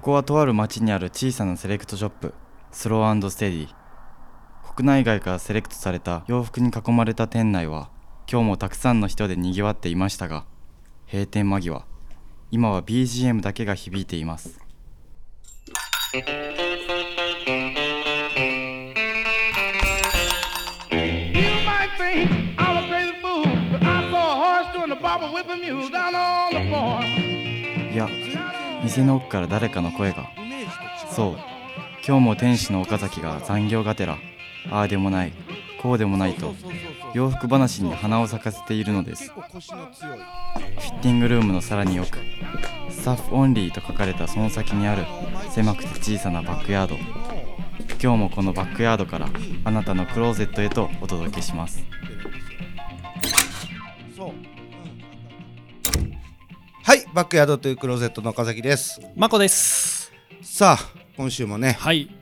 ここはとある町にある小さなセレクトショップスローステディ。国内外からセレクトされた洋服に囲まれた店内は今日もたくさんの人でにぎわっていましたが閉店間際今は BGM だけが響いています.いや店の奥から誰かの声が。そう。今日も天使の岡崎が残業がてらああでもないこうでもないと洋服話に花を咲かせているのです。フィッティングルームのさらに奥スタッフオンリーと書かれたその先にある狭くて小さなバックヤード。今日もこのバックヤードからあなたのクローゼットへとお届けします。バックヤードというクローゼットの岡崎です。まこです。さあ、今週もね、はい。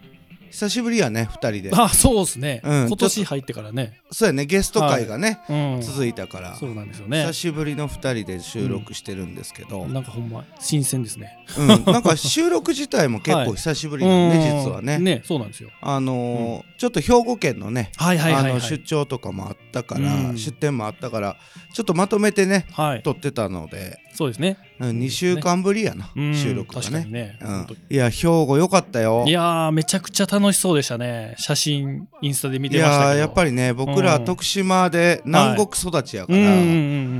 久しぶりやね、二人で。あ、そうですね。うん今年入ってからね。そうやね、ゲスト会がね、うん。続いたから、そうなんですよね久。しぶりの二人で収録してるんですけど、うん、なんかほんま新鮮ですね。なんか収録自体も結構 久しぶりなんで、うん実はね。ね、そうなんですよ。あのーちょっと兵庫県のね、出張とかもあったから、うん出店もあったから、ちょっとまとめてね、はい。撮ってたので、そうですね。うん、2週間ぶりやな、うん収録がね。ね。うんいや、兵庫よかったよ。いやー、めちゃくちゃ楽しそうでしたね。写真、インスタで見いてましたけど。やーやっぱりね僕らうん徳島で南国育ちやから、うんうんうんう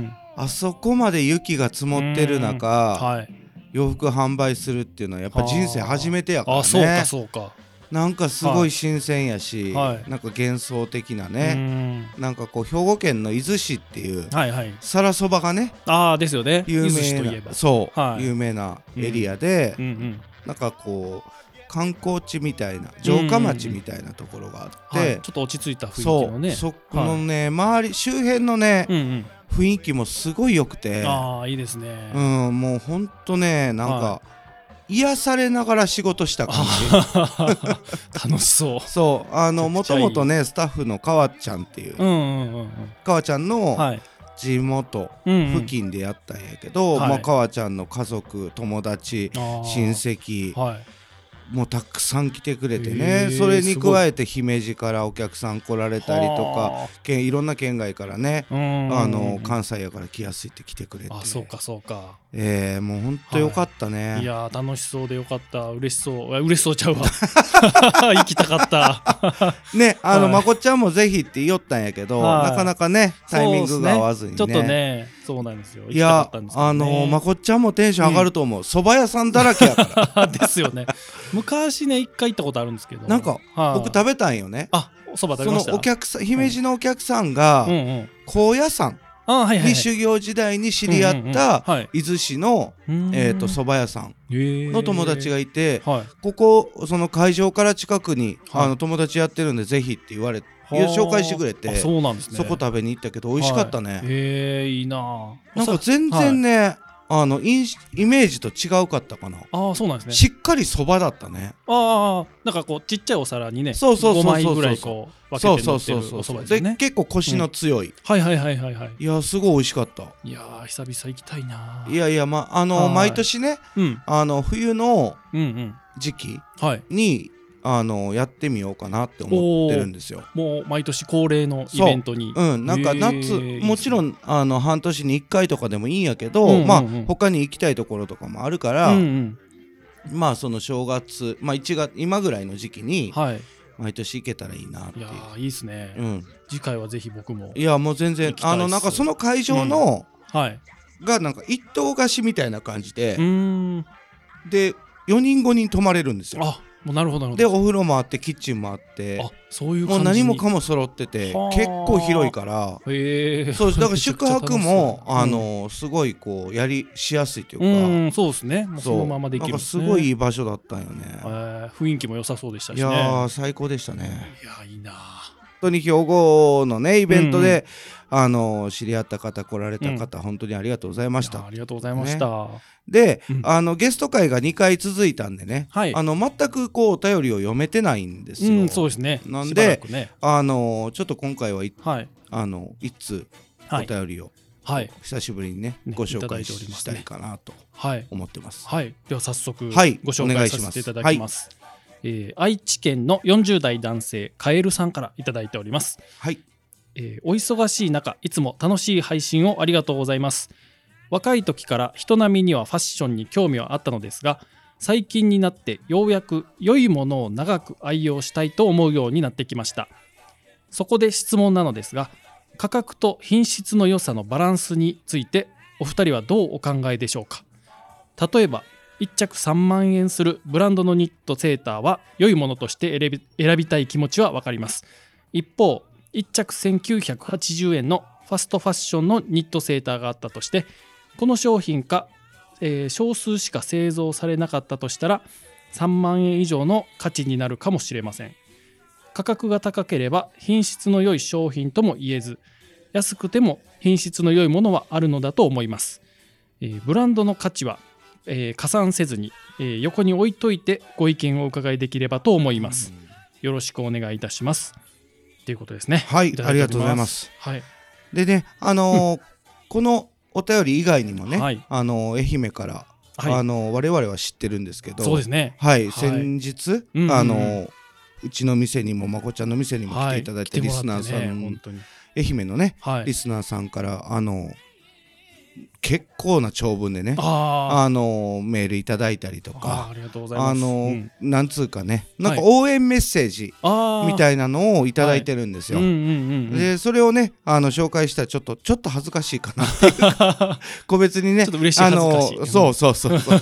ん。あそこまで雪が積もってる中、はい。洋服販売するっていうのはやっぱ人生初めてやからねあ、そうかそうか。なんかすごい新鮮やし、はいなんか幻想的なうね、ん。なんかこう兵庫県の伊豆市っていうはいはい。皿そばがねああ、ですよね。有伊豆市とい名えばな。そう、はい有名なエリアで、うんうん。なんかこう観光地みたいな城下町みたいなところがあって、はい。ちょっと落ち着いた雰囲気そう、のね。そこのね、周り周辺のね、うんうん。雰囲気もすごい良くて、ああ、いいですね。うん、もうほんとねなんか、は癒されながら仕事した感じ 楽しそそうあのもともとねスタッフの川ちゃんっていう、う。うんうんうん川ちゃんうん。のはい。地元付近でやったんやけど、はいまあ、川ちゃんの家族友達親戚はい。もうたくさん来てくれてへねーそれに加えて姫路からお客さん来られたりとかい。ろんな県外からねあの関西やから来やすいって来てくれて。あ、そうかそうか。えー、もうほんとよかったね、いやー楽しそうでよかった。嬉しそう。あ嬉しそうちゃうわ。行きたかった。ねあの、はいまこっちゃんもぜひって言おったんやけど、はいなかなかねタイミングが合わずにねそうっすちょっとね、そうなんですよ。行いや。あのまこっちゃんもテンション上がると思う、蕎麦屋さんだらけやから ですよね。昔ね、一回行ったことあるんですけど。なんかはい僕食べたんよねあ、お蕎麦食べそのました。お客さん姫路のお客さんがうんうん。高野山。に修行時代に知り合った伊豆市の、えー、と蕎麦屋さんのの友達がいて、はい。ここその会場から近くに、はい。あの友達やってるんでぜひって言われてはあ。紹介してくれてあそうなんですね。そこ食べに行ったけど美味しかったね、はえいいなぁなんか。全然ね、あのインイメージと違うかったかな、ああそうなんですね。しっかりそばだったね。ああなんかこうちっちゃいお皿にねそうそうそうそう5枚ぐらいこう分そうけて乗ってるそうそうそうお蕎麦で結構コシの強い、はいはいはいはいはい。いやすごい美味しかった。いやー久々行きたいなぁいやいやまああの、はい。毎年ねうん。あの冬のうんうん。時期はい。にあのやってみようかなって思ってるんですよ。もう毎年恒例のイベントに。う。ん、なんかへ夏ーもちろんあの半年に1回とかでもいいんやけど、うんうんうん。まあ他に行きたいところとかもあるから、うんうん。まあその正月、まあ、1月今ぐらいの時期にはい。毎年行けたらいいなっていう。いやーいいですね、うん、次回はぜひ僕も。いやもう全然あのなんかその会場の、はい。がなんか一棟貸しみたいな感じでで4人5人泊まれるんですよ。あもうなるほどなるほでどお風呂もあってキッチンもあってあそういうもう何もかも揃っててはあ。結構広いから。へえ。そうだから宿泊もあうん。のすごいこうやりしやすいというか、うん、そうですね。そのままできるなんかんですね。すごいいい場所だったんよね、えー雰囲気も良さそうでしたしね。いやー最高でしたね。いやーいいな本当に兵庫のねイベントで、あの知り合った方来られた方、本当にありがとうございました。ありがとうございました。で、うん。あのゲスト会が2回続いたんでね、はい。あの全くこうお便りを読めてないんですよ、うん、そうですね。なんでね。あのちょっと今回はいはい。あの一通おはい。便りをはい。久しぶりにねねご紹介したいかなとはい。思ってます。はい、では早速、はい。ご紹介させていただきます。えー愛知県の40代男性カエルさんからいただいております、はい、えーお忙しい中いつも楽しい配信をありがとうございます。若い時から人並みにはファッションに興味はあったのですが最近になってようやく良いものを長く愛用したいと思うようになってきました。そこで質問なのですが価格と品質の良さのバランスについてお二人はどうお考えでしょうか？例えば1着3万円するブランドのニットセーターは良いものとして選びたい気持ちは分かります。一方1着1980円のファストファッションのニットセーターがあったとしてこの商品か、えー少数しか製造されなかったとしたら3万円以上の価値になるかもしれません。価格が高ければ品質の良い商品とも言えず安くても品質の良いものはあるのだと思います、えーブランドの価値は、えー加算せずに、えー横に置いといてご意見をお伺いできればと思います、よろしくお願いいたします。ということですね。はいいありがとうございます。はい。でね、あのー このお便り以外にもね、はい。あのー愛媛から、はい。あのー我々は知ってるんですけど、そうですね。はい、はい。先日、あのーうちの店にもまこちゃんの店にも来ていただいて、はリスナーさん、本当に。愛媛のね、はい。リスナーさんからあのー結構な長文でねああのーメールいただいたりとかあうなんつうかねなんかはい応援メッセージみたいなのをいただいてるんですよ。でそれをねあの紹介したらちょっとちょっと恥ずかしいかなって。いうか個別にねあのそうそうそうそう。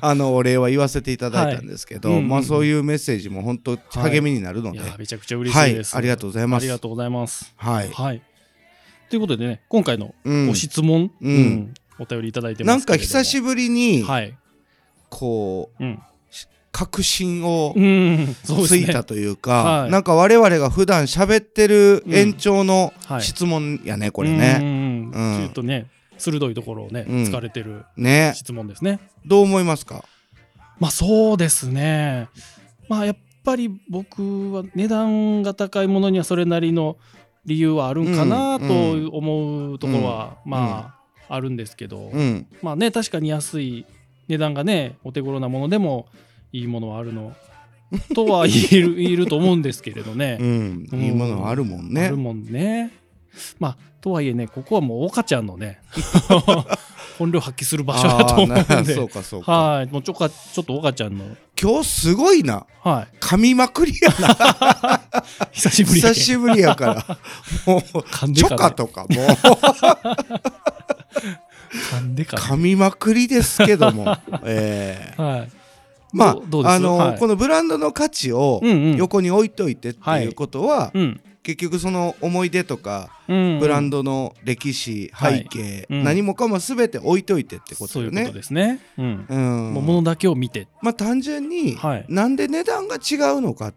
あのお礼は言わせていただいたんですけど、はい。まあそういうメッセージも本当励みになるので、はい。めちゃくちゃ嬉しいです、ありがとうございます。ありがとうございます。はい、はいということでね今回のうん。ご質問、うん。お便りいただいてなんかますけれども。久しぶりに、はい。こううん、確信をついたというか、はい。なんか我々が普段喋ってる延長のはい。質問やね、これうんね。うん。うん。ちょっとね鋭いところをね、うん。疲れてるね。質問ですね。どう思いますか？まあそうですね。まあやっぱり僕は値段が高いものにはそれなりの理由はあるんかなとうん思うところは、まああるんですけど、うん。まあね確かに安い値段がねお手頃なものでもいいものはあるの とは言える言えると思うんですけれどね。う、ん、いいものあるもんね。ある。もんね。まあとはいえねここはもう岡ちゃんのね 本領発揮する場所だと思うんで。そうかそうか。はい。もうちょかちょっと岡ちゃんの今日すごいな。はい。噛みまくりやな。久しぶり久しぶりやから。もう、チョカとかも。う 噛んでか噛みまくりですけども。えーはい。まあ、あのはい。このブランドの価値を横に置いといてっていうことは、うん結局その思い出とか、うん。ブランドの歴史、はい。背景、うん。何もかも全て置いといてってことよね。そういうこと。ですね。うん。うん。もう物だけを見て。まあ単純に、はい。なんで値段が違うのかっ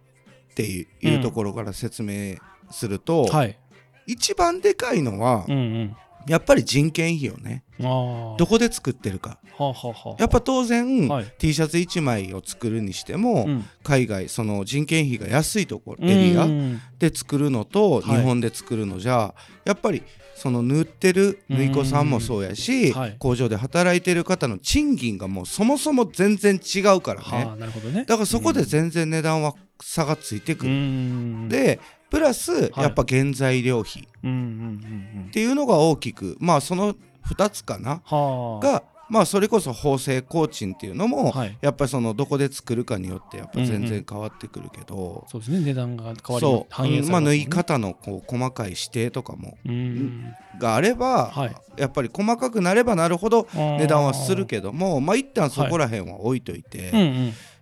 ていう,、いうところから説明すると、はい。一番でかいのは、うんうんやっぱり人件費よねどこで作ってるか。はあはあはあ。やっぱ当然、はい。T シャツ1枚を作るにしても、うん。海外その人件費が安いところエリアうんで作るのとはい。日本で作るのじゃ、やっぱりその縫ってる縫い子さんもそうやし、はい。工場で働いてる方の賃金がもうそもそも全然違うからね。はあね。だからそこで全然値段は差がついてくうる、ん。でプラスやっぱ原材料費。っていうのが大きくまあその2つかな。はあ。がまあそれこそ縫製工賃っていうのもはい。やっぱりそのどこで作るかによってやっぱ全然変わってくるけど、そうですね。値段が変わりそう、反映まあ縫いね方のこう細かい指定とかもうんがあれば、はい。やっぱり細かくなればなるほど値値段はするけどもまあ一旦そこら辺は置いといて、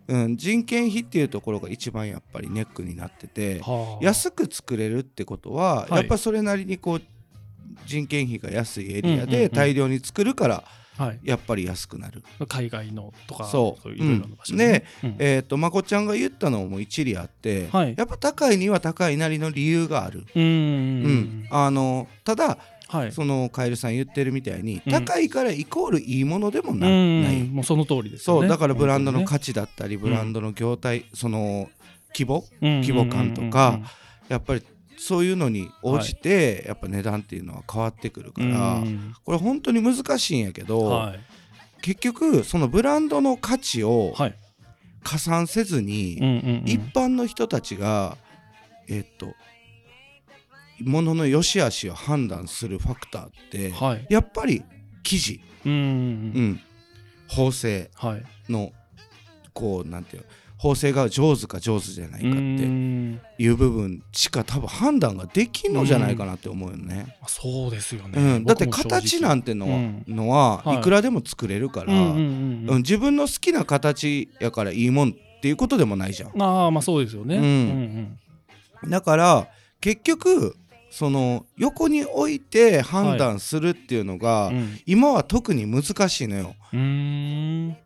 うん人件費っていうところが一番やっぱりネックになっててはあ。安く作れるってことは、はい。やっぱそれなりにこう人件費が安いエリアで大量に作るからはい。やっぱり安くなる。海外のとかそう。いういろいろな場所で、うん。えー、とまこちゃんが言ったのも一理あって、はい。やっぱ高いには高いなりの理由がある。うん。うん。あのただはい。そのカエルさん言ってるみたいに、うん。高いからイコールいいものでもな,、い。もうその通りですよね。そうだからブランドの本価値だったり、ブランドの業態その規模規模感とかやっぱりそういうのに応じて、やっぱ値段っていうのは変わってくるから、うん。これ本当に難しいんやけど、はい。結局そのブランドの価値をはい。加算せずに、一般の人たちがえっと物の良し悪しを判断するファクターって、はい。やっぱり生地、うん。うん。ううんん、縫製はい。のこうなんていうの縫製が上手か上手じゃないかっうてん。いう部分しか多分判断ができんのじゃないかなって思うよね。そうですよね、うん、だって形なんてのは,、うん。のははい。いくらでも作れるから、自分の好きな形やからいいもんっていうことでもないじゃん。ああまあそうですよね、うんうん。だから結局その横に置いて判断するっていうのが、うんうん。今は特に難しいのよ。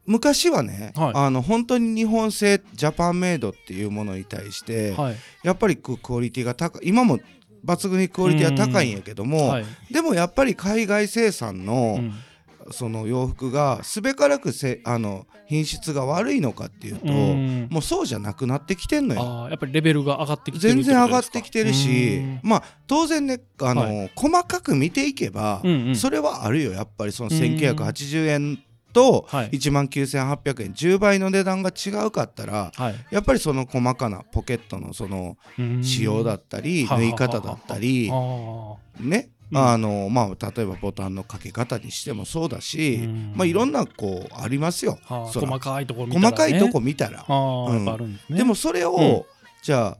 昔はね、はい。あの本当に日本製ジャパンメイドっていうものに対して、はい。やっぱりククオリティが高い今も抜群にクオリティは高いんやけども、はい。でもやっぱり海外生産の、うんその洋服がすべからくせあの品質が悪いのかっていうと、うん。もうそうじゃなくなってきてんのよ。やっぱりレベルが上がってきてる全然上がっってきてるしうん。まあ当然ねあの、は細かく見ていけば、うんうん。それはあるよ。やっぱりそのうん1980円とはい。1万9800円10倍の値段が違うかったらはい。やっぱりその細かなポケットのそのうん。仕様だったり縫い方だったりあー。ね。うんあのまあ例えばボタンのかけ方にしてもそうだしうん。まあいろんなこうありますよ。はあ細かいところ見たら、ね、細かいとこ見たら。ああ、うんですね。でもそれを、うん。じゃあ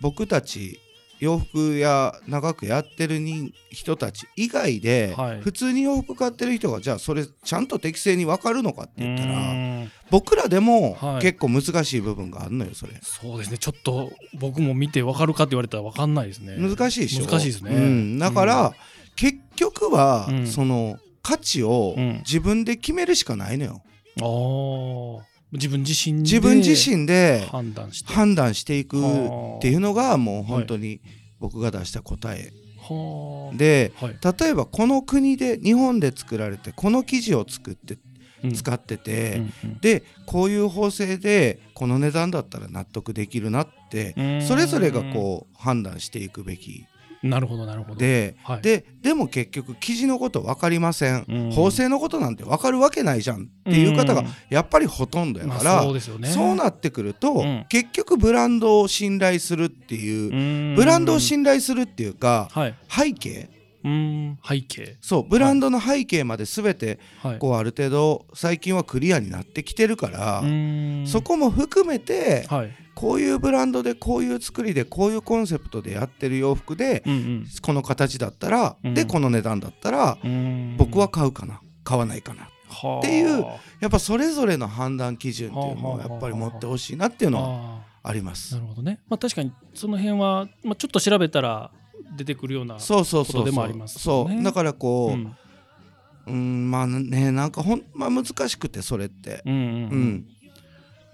僕たち洋服や長くやってる人人たち以外で、はい。普通に洋服買ってる人がじゃあそれちゃんと適正に分かるのかって言ったうら僕らでもはい。結構難しい部分があるのよそれ。そうですね。ちょっと僕も見てわかるかって言われたらわかんないですね。難しいでしょ？難しいですね。うん、だから、結局は、うん。その価値をうん。自分で決めるしかないのよ。ああ自分自身で自分自身で判断して。判断していくはあ。っていうのがもう本当に僕が出した答え。はあ。ではい。例えばこの国で日本で作られてこの生地を作ってうん。使ってて、でこういう縫製でこの値段だったら納得できるなってうん。それぞれがこう判断していくべきなるほどなるほど。で、はい。ででも結局生地のこと分かりません、うん。縫製のことなんて分かるわけないじゃんっていう方がうん。やっぱりほとんどやまあから、そうなってくると、うん。結局ブランドを信頼するっていう、うん。ブランドを信頼するっていうか、はい。背景？うん背景。そうブランドの背景まで全てはい。こうある程度最近はクリアになってきてるから、うん。そこも含めてはいこういうブランドでこういう作りでこういうコンセプトでやってる洋服でうんうん。この形だったら、うん。でこの値段だったらうん。僕は買うかな買わないかなはあっていうやっぱそれぞれの判断基準っていうのをやっぱり持ってほしいなっていうのはああ。ります。ーな。るほどね。まあ確かにその辺はまあちょっと調べたら出てくるようなそうそうそうことでもありますね。う。だからこう、うん。うんまあねなんかほんまあ難しくてそれって。うんうん。うん、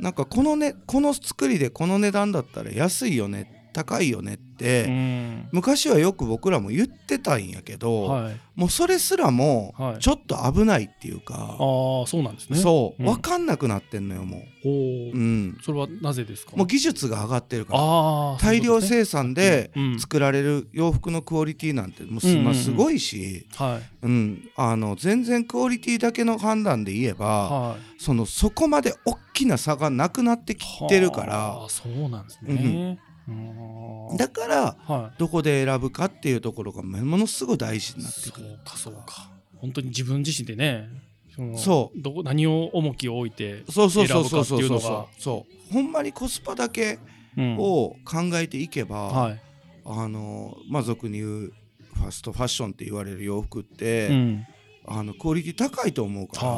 なんかこのねこの作りでこの値段だったら安いよね高いよねって、うん。昔はよく僕らも言ってたんやけど、はい。もうそれすらもはい。ちょっと危ないっていうか、ああそうなんですね。そう、ん。分かんなくなってんのよもほう。う、うん、それはなぜですか？もう技術が上がってるから。大量生産でうん作られる洋服のクオリティなんてもうす,、すごいし、はい。うん、あの全然クオリティだけの判断で言えば、はい。そのそこまで大きな差がなくなってきてるから。はあそうなんですね。うんだからはどこで選ぶかっていうところがものすごい大事にいなってくる。そうかそうか。本当に自分自身でねそう。どこ何を重きを置いてそうそうそう選ぶかっていうのが。そうそうそうそう。そうほんまにコスパだけうん。を考えていけば、はい。あのまあ俗に言うファストファッションって言われる洋服って、うん。あのクオリティ高いと思うから、ああ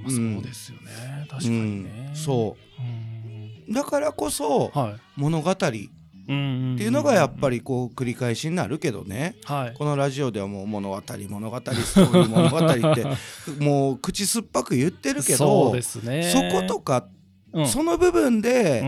まあそうですよね。確かにね。うん。そう。ん。うだからこそはい。物語っていうのがやっぱりこう繰り返しになるけどね、はい。このラジオではもう物語物語ストーリー物語って もう口酸っぱく言ってるけそどうですね。そことか、うん。その部分で、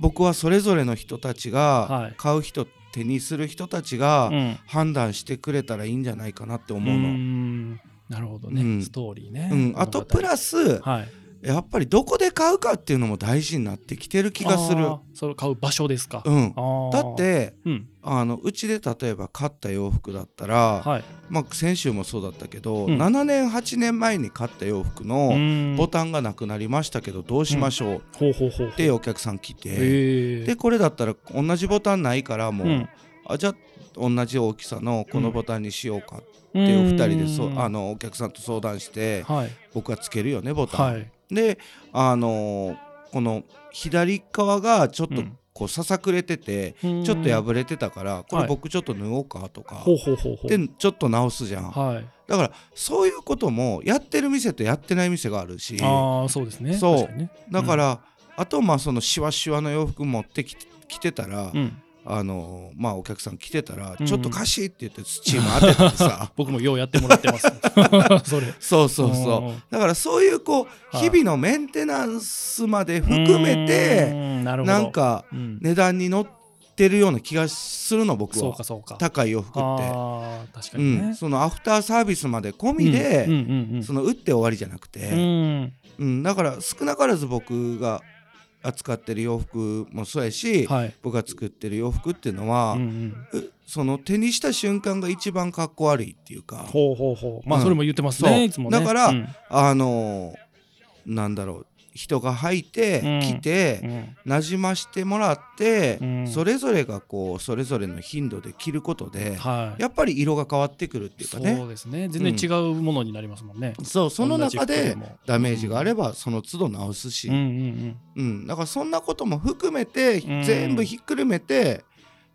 僕はそれぞれの人たちはい。が買う人手にする人たちがうん。判断してくれたらいいんじゃないかなって思うの。ん。なるほどね、うん。ストーリーね、うん、あとプラスはいやっぱりどこで買うかっていうのも大事になってきてる気がする。それを買う場所ですか、うん。だってうん。あのうちで例えば買った洋服だったら、はい。まあ、先週もそうだったけど、うん。7年8年前に買った洋服うのん。ボタンがなくなりましたけどどうしましょうほうほうほうってお客さん来て、でこれだったら同じボタンないからもう、うん。あじゃあ同じ大きさのこのボタンにしようかってうおん。二人でそあのお客さんと相談してはい。僕はつけるよねボタン。はいであのーこの左側がちょっとうん。こうささくれてて、ちちょっと破れてたからこはい。れ僕ちょっと脱おうかとか、ほうほうほうほう。でちょっと直すじゃん、はい。だからそういうこともやってる店とやってない店があるし。ああそうですね。そう。ね。だから、あとまあそのシワシワの洋服持ってきてたら、うんあのまあお客さん来てたら、うんちょっと貸しって言ってスチーム当てたりさ。僕もようやってもらってます。それ。そうそうそう。うんだからそういうこうはい。日々のメンテナンスまで含めうてんなんかうん。値段に乗ってるような気がするの僕そうはかそうか。高い洋服って、確かうにね。ん、そのアフターサービスまで込みで、うんうんうんその打って終わりじゃなくうて、ん。うん。だから少なからず僕が扱ってる洋服もそうやし、はい。僕が作ってる洋服っていうのは、うんうん。うその手にした瞬間が一番かっこ悪いっていうか。ほうほうほう。まあうんそれも言ってますねいつもね。だからうん。あのーなんだろう人が履いて、うん。着て、うん。なじましてもらって、うん。それぞれがこうそれぞれの頻度で着ることで、はい。やっぱり色が変わってくるっていうかそねうですね。全然違うものになりますもんね。そうその中でダメージがあればその都度直すし、うんううん。ん。だからそんなことも含めて、うん。全部ひっくるめて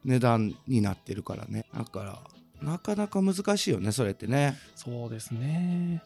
値段になってるからね。だからなかなか難しいよねそれってね。そうですね。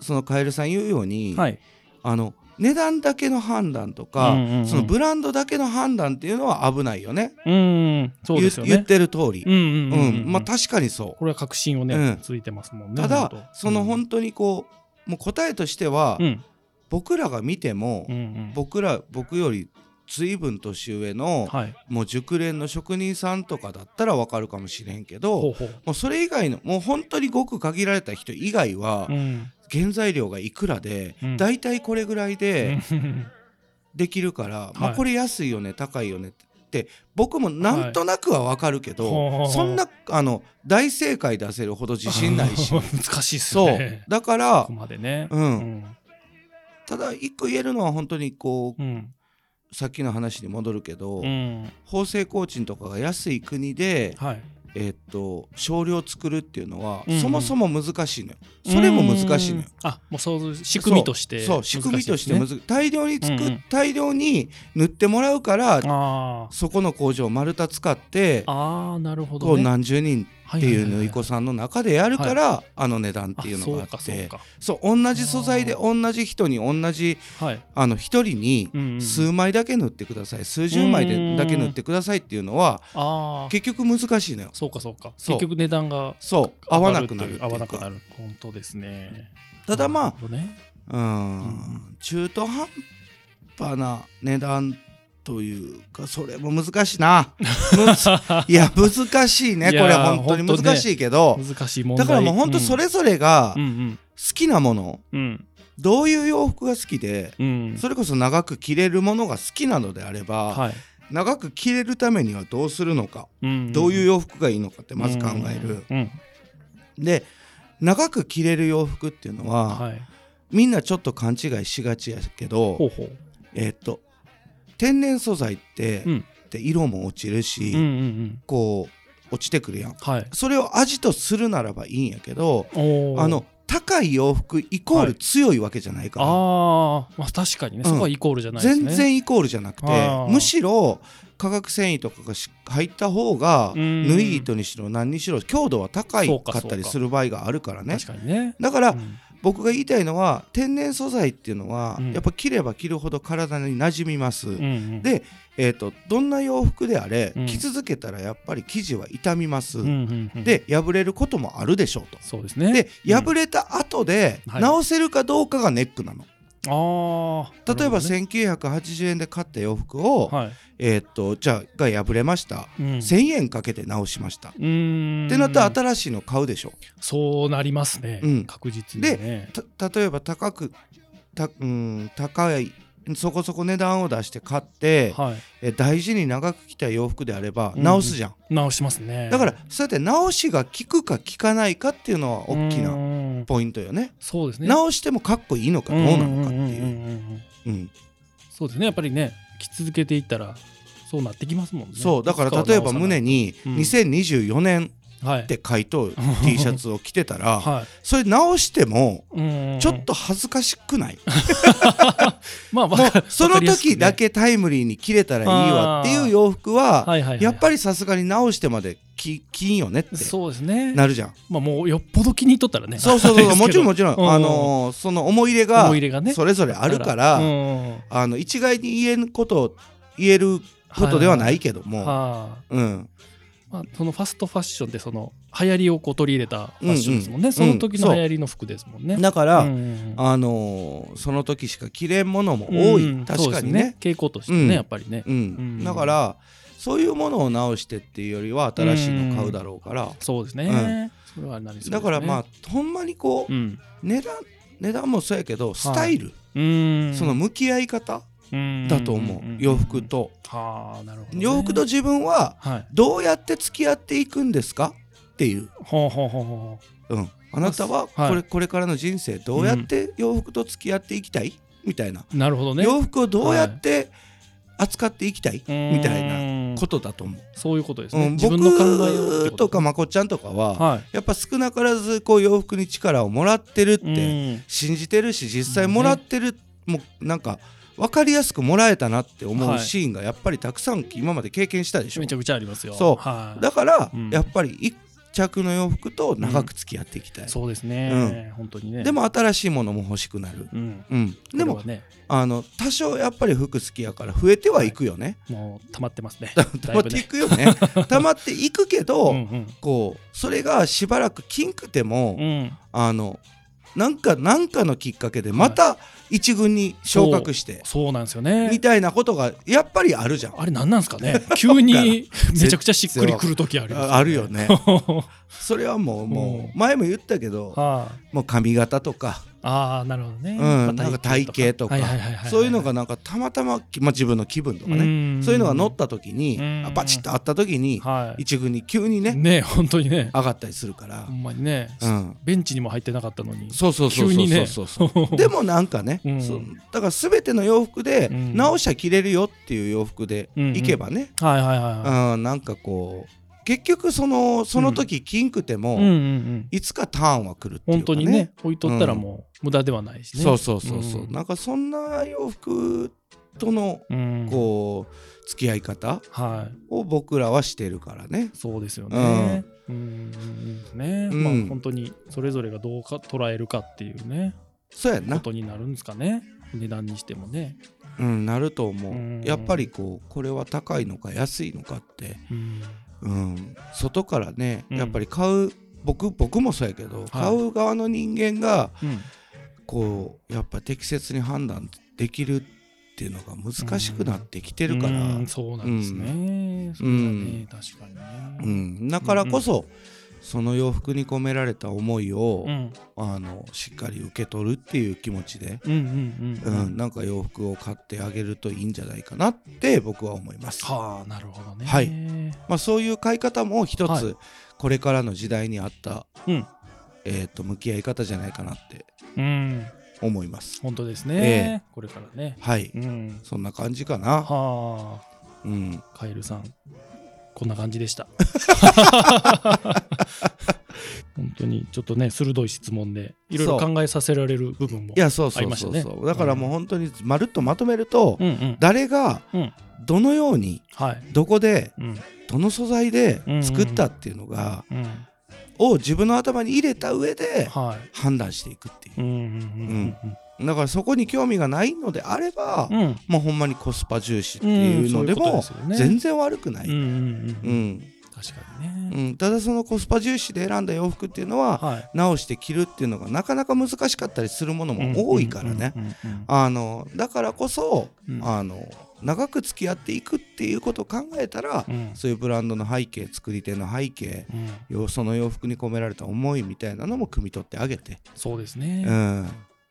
そのカエルさん言うように、はい。あの値段だけの判断とか、うんうんうん。そのブランドだけの判断っていうのは危ないよね。うんそうですよ言言っねてる通り、うんうんうんううん。ん。まあ確かにそう。これは確信をね、うん。ついてますもんねただその本当にこうもう答えとしては、うん。僕らが見ても、うんうん。僕ら僕より随分年上の、はい。もう熟練の職人さんとかだったらわかるかもしれんけどもうそれ以外のもう本当にごく限られた人以外は、うん原材料がいくらで、うん。だいたいこれぐらいでうん。できるから、まあ、はいこれ安いよね高いよねって僕もなんとなくはわかるけど、はいそんなあの大正解出せるほど自信ないし。難しいっすそう。だからここまでね。うん。うん。ただ一個言えるのは本当にこううん。さっきの話に戻るけど、うん。縫製工賃とかが安い国で、はいえーっと少量作るっていうのは、うんうん。そもそも難しいのよ。それも難しいのよ。うん。あもうそう仕組みとしてそう。そう仕組みとして難むず大量に作っ、うんうん。大量に塗ってもらうからあそこの工場を丸太使ってーあーなるほこどね。う何十人っていう縫い子ささんの中でやるから、あの値段っていうのがあって。そう同じ素材で同じ人に同じはい。あの一人に数枚だけ塗ってください。数十枚でだけ塗ってくださいっていうのは結局難しいのよ。そうかそうか。結局値段がそう。合わなくなる合わなくなる。本当ですね。ただまあうん。中途半端な値段というかそれも難しいな。いや難しいねこれ本当に。難しいけど、難しい問題。だからもう本当それぞれがうんうん。好きなものうん。どういう洋服が好きでうん。それこそ長く着れるものが好きなのであれば、はい。長く着れるためにはどうするのか、うんどういう洋服がいいのかってまず考える、うん。で長く着れる洋服っていうのは、はい。みんなちょっと勘違いしがちやけど、ほうほう。えーっと天然素材って,、うん。で色も落ちるし、うんうんうん。こう落ちてくるやん。はい。それを味とするならばいいんやけどあの高い洋服イコール強いわけじゃないから、あー。まあ確かにね。そこはイコールじゃないね。全然イコールじゃなくてむしろ化学繊維とかがし入った方がうん。縫い糸にしろ何にしろ強度は高いかか。ったりする場合があるからね。確かにね。だからうん僕が言いたいのは天然素材っていうのはうん。やっぱ着れば着るほど体に馴染みます、うんうん。で、えー、とどんな洋服であれ、うん。着続けたらやっぱり生地は傷みます、うんうんうん。で破れることもあるでしょうと。そうですね。でうん。破れた後ではい。直せるかどうかがネックなの。ああ例えば1980円で買った洋服を、はい。えー、とじゃあが破れました、うん。1000円かけて直しました。ってなったら新しいの買うでしょ。そうなりますね、うん。確実にね。た例えば高くた、うん、高いそこそこ値段を出して買って、はい。え大事に長く着た洋服であればうん。直すじゃん、直しますね。だからそうやって直しが効くか効かないかっていうのは大きななポイントよね。そうですね。直してもかっこいいのかどうなのかっていう。そうですね。やっぱりね着続けていったらそうなってきますもんね。そう。だから例えば胸ににうん。2024年はいって書いとる T シャツを着てたらはい。それ直してもうん。ちょっと恥ずかしくない。まあその時だけタイムリーに着れたらいいわっていう洋服はやっぱりさすがに直してまで着着んよねってそうですね。なるじゃん。まあもうよっぽど気に入っとったらね。そうそうそうもちろんもちろん。うん。あのーその思い入れがそれぞれあるからうん。あの一概に言えんこと言えることではないけども。はうん。いまあ、そのファストファッションってその流行りをこう取り入れたファッションですもんね、うん。うんその時の流行りの服ですもんね、だからうんうんあのーその時しか着れんものも多うい。うです確かにね。傾向としてね、うん。やっぱりね、うん。うん。だからそういうものを直してっていうよりは新しいの買うだろうから。そうですね、それはなりそうね。だからまあほんまにこううん。値段値段もそうやけどスタイル。うん。その向き合い方だと思う。洋服と。はあなるほど、ね、洋服と自分ははい。どうやって付き合っていくんですか？っていう、ほうほうほうほうん、あなたははい。これこれからの人生どうやって洋服と付き合っていきたい？みたいな。うなるほどね。洋服をどうやって扱っていきたい？みたいななことだと思う、そういうことですね、うん、自分の考えをってこと僕とかまこっちゃんとかははい。やっぱ少なからずこう洋服に力をもらってるってうん。信じてるし実際もらってる、もうなんか分かりやすくもらえたなって思はい。うシーンがやっぱりたくさん今まで経験したでしょ。めちゃくちゃありますよ。そう。はい、だから、うん。やっぱり一着の洋服と長く付き合っていきたい、そうですね、本当にね。でも新しいものも欲しくなる、うん。うん、でもねあの多少やっぱり服好きやから増えてはいくよね、もう溜まってますね。溜まっていくよね。溜まっていくけど、うんうん。こうそれがしばらくキンくても、うん。あのなんかなんかのきっかけでまた一軍に昇格して、そうなんですよね。みたいなことがやっぱりあるじゃん。あれ何なんですかね。急にめちゃくちゃしっくりくる時ありますああるよね。は それはもうもうう。前も言ったけどあ。もう髪型とか、あーなるほどね、うんまあなんか体型とか。そういうのがなんかたまたま、まあ、自分の気分とかね。そういうのが乗った時にバチッとあった時にはい。一軍に急にねね本当にね。上がったりするから。ほ、んまにね、うん、ベンチにも入ってなかったのに。そうそうそうそうそうそう。でもなんかね、うん。だから全ての洋服でうん。直しゃ着れるよっていう洋服でいけばね、なんかこう結局そのその時キンくても、いつかターンは来るっていうか、ね、本当にね置いとったらもう無駄ではないしね。そうそうそうそう、ん。なんかそんな洋服とのうん。こう付き合い方はい。を僕らはしてるからね。そうですよね。うん、うんね、うん。まあ本当にそれぞれがどうか捉えるかっていうね。こそうやんなとになるんですかね。値段にしてもね。うんなると思う、うん。やっぱりこうこれは高いのか安いのかって。うん。うん。外からねうん。やっぱり買う僕僕もそうやけど、買う側の人間がうん。こうやっぱ適切に判断できるっていうのが難しくなってきてるから、うん。そうなんですね。それはね。確かにね。うん、だからこそ、その洋服に込められた思いを、うんあのしっかり受け取るっていう気持ちで。なんか洋服を買ってあげるといいんじゃないかなって僕は思います。はあなるほどね。はいまあ、そういう買い方も一つ、はいこれからの時代に合った、うんえー、と向き合い方じゃないかなってうん思います。本当ですえね。これからね。はい、うん。そんな感じかな。はあうん、カエルさんこんな感じでした。本当にちょっとね鋭い質問でいろいろ考えさせられる部分もいやそうあそうそう。りましたね。そう、だからもう本当にまるっとまとめると、うんうん。誰がうんどのようにはい。どこでうん。どの素材で作ったっていうのが、うん。を自分の頭に入れた上ではい。判断していくっていう。んうんうだからそこに興味がないのであれば、うん。ほんまにコスパ重視っていうのでも全然悪くない、確かにね。うん。ただそのコスパ重視で選んだ洋服っていうのははい。直して着るっていうのがなかなか難しかったりするものも多いからね。だからこそ、うん。あの長く付き合っていくっていうことを考えたら、うん。そういうブランドの背景作り手の背景うん。よその洋服に込められた思いみたいなのも汲み取ってあげて、そうですね。うん、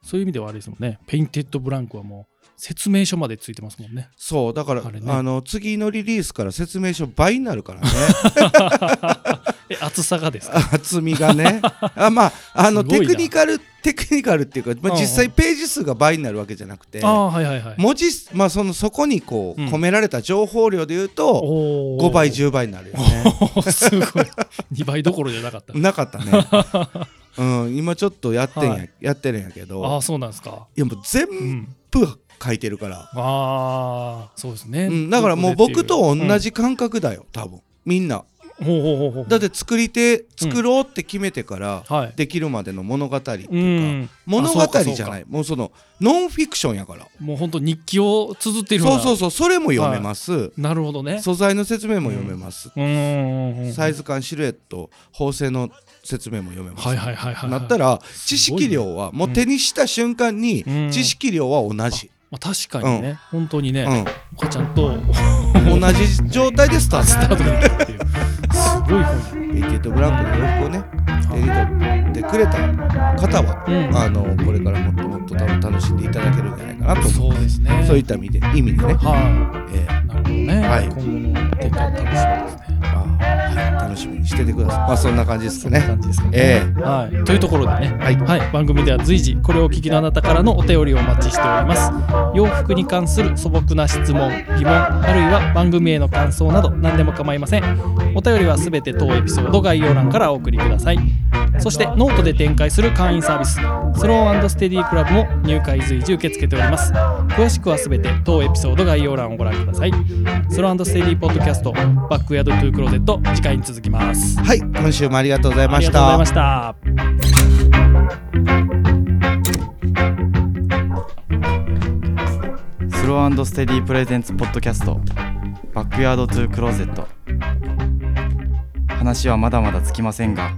そういう意味ではあれですもんね。ペインテッドブランクはもう説明書までついてますもんね。そうだからあ、ね。の次のリリースから説明書倍になるからね。え厚さがですか？厚みがね。あまああのテクニカルテクニカルっていうか、まあ、実際ページ数が倍になるわけじゃなくてはいはいはい。文字まあそのそこにこううん。込められた情報量でいうとお5倍10倍になるよね。お すごい。2倍どころじゃなかった。なかったねうん今ちょっとやってんや、はい。やってるんやけどああそうなんですか。いやもう全うん部書いてるから、ああそうですね、うん、だからもう僕と同じ、じ感覚だよ多分。みんなだって作り手作ろうって決めてからはい。できるまでの物語っていうか、うん。物語じゃない。もうそのノンフィクションやから。もう本当日記を綴っているそうそうそうそれも読めます、なるほどね。素材の説明も読めます、サイズ感シルエット縫製の説明も読めます、はいはいはいはいなったらす知識量はもう手にした瞬間にうん。知識量は同じ、まあ、確かにね、本当にね、うん。お母ちゃんと。同じ状態でスタートスタっていうすごい本ペインテッドてくれた方は、うん。あのこれからもっともっと楽しんでいただけるんじゃないかなとそうですね。そういった意味で意味でね、はええ。いなるほどね、はい。今後の展開楽しみですね。まあはい、楽しみにしててください。まあそんな感じですかね。感じですかね、ええ。はい、というところでね、はい。番組では随時これをお聞きのあなたからのお便りをお待ちしております。洋服に関する素朴な質問疑問あるいは番組への感想など何でも構いません。お便りはすべて当エピソード概要欄からお送りくださいそしてノートで展開する会員サービススローステディクラブも入会随時受け付けております。詳しくはすべて当エピソード概要欄をご覧ください。スローステディポッドキャストバックヤードトゥークローゼット次回に続きます。はい今週もありがとうございましありがとうございたました。スローステディプレゼンツポッドキャストバックヤードトゥークローゼット。話はまだまだつきませんが